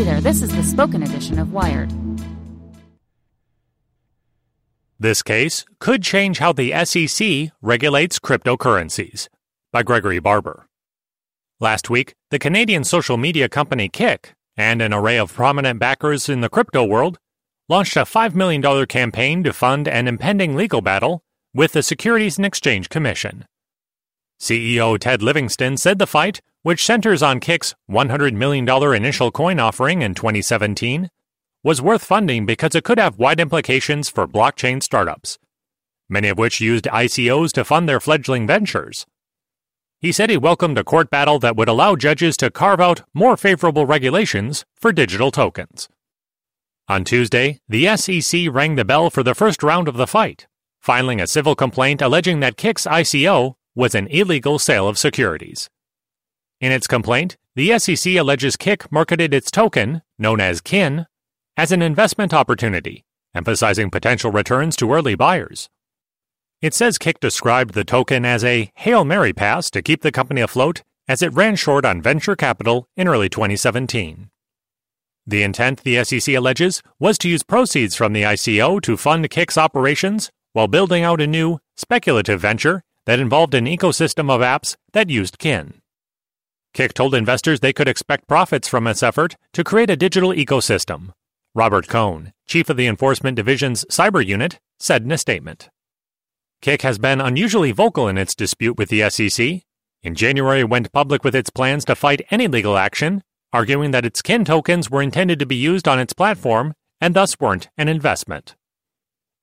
Hey there, this is the spoken edition of Wired. This case could change how the SEC regulates cryptocurrencies. By Gregory Barber. Last week, the Canadian social media company Kik and an array of prominent backers in the crypto world launched a $5 million campaign to fund an impending legal battle with the Securities and Exchange Commission. CEO Ted Livingston said the fight, which centers on Kik's $100 million initial coin offering in 2017, was worth funding because it could have wide implications for blockchain startups, many of which used ICOs to fund their fledgling ventures. He said he welcomed a court battle that would allow judges to carve out more favorable regulations for digital tokens. On Tuesday, the SEC rang the bell for the first round of the fight, filing a civil complaint alleging that Kik's ICO was an illegal sale of securities. In its complaint, the SEC alleges Kik marketed its token, known as KIN, as an investment opportunity, emphasizing potential returns to early buyers. It says Kik described the token as a Hail Mary pass to keep the company afloat as it ran short on venture capital in early 2017. The intent, the SEC alleges, was to use proceeds from the ICO to fund Kik's operations while building out a new, speculative venture that involved an ecosystem of apps that used kin. Kik told investors they could expect profits from its effort to create a digital ecosystem. Robert Cohen, chief of the Enforcement Division's cyber unit, said in a statement. Kik has been unusually vocal in its dispute with the SEC. In January, went public with its plans to fight any legal action, arguing that its kin tokens were intended to be used on its platform and thus weren't an investment.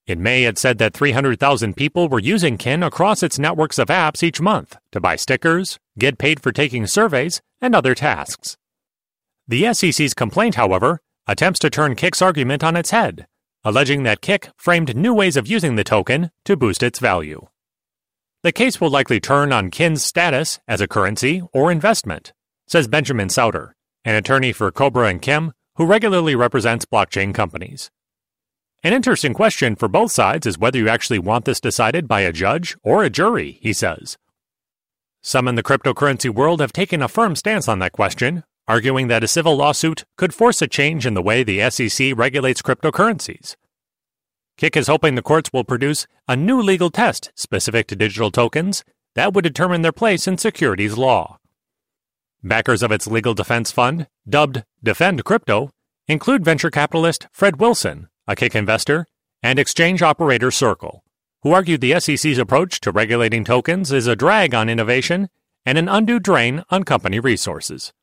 In May, it said that 300,000 people were using Kin across its networks of apps each month to buy stickers, get paid for taking surveys, and other tasks. The SEC's complaint, however, attempts to turn Kik's argument on its head, alleging that Kik framed new ways of using the token to boost its value. The case will likely turn on Kin's status as a currency or investment, says Benjamin Sauter, an attorney for Kobre and Kim who regularly represents blockchain companies. An interesting question for both sides is whether you actually want this decided by a judge or a jury, he says. Some in the cryptocurrency world have taken a firm stance on that question, arguing that a civil lawsuit could force a change in the way the SEC regulates cryptocurrencies. Kik is hoping the courts will produce a new legal test specific to digital tokens that would determine their place in securities law. Backers of its legal defense fund, dubbed Defend Crypto, include venture capitalist Fred Wilson, a Kik investor, and exchange operator Circle, who argued the SEC's approach to regulating tokens is a drag on innovation and an undue drain on company resources.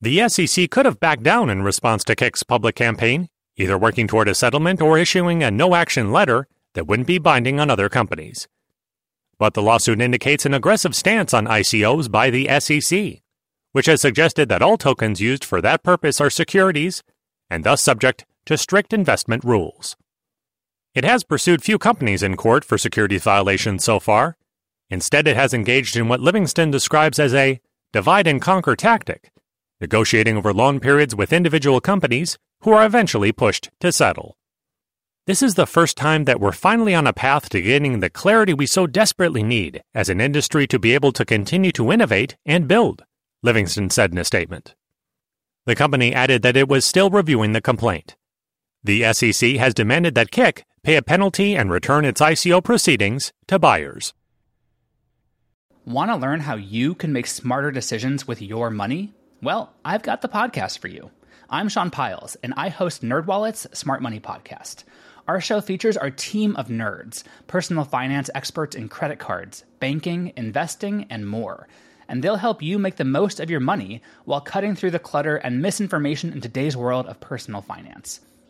The SEC could have backed down in response to Kik's public campaign, either working toward a settlement or issuing a no action letter that wouldn't be binding on other companies. But the lawsuit indicates an aggressive stance on ICOs by the SEC, which has suggested that all tokens used for that purpose are securities and thus subject to strict investment rules. It has pursued few companies in court for securities violations so far. Instead, it has engaged in what Livingston describes as a divide and conquer tactic, negotiating over loan periods with individual companies who are eventually pushed to settle. This is the first time that we're finally on a path to getting the clarity we so desperately need as an industry to be able to continue to innovate and build, Livingston said in a statement. The company added that it was still reviewing the complaint. The SEC has demanded that Kik pay a penalty and return its ICO proceedings to buyers. Want to learn how you can make smarter decisions with your money? Well, I've got the podcast for you. I'm Sean Pyles, and I host NerdWallet's Smart Money Podcast. Our show features our team of nerds, personal finance experts in credit cards, banking, investing, and more. And they'll help you make the most of your money while cutting through the clutter and misinformation in today's world of personal finance.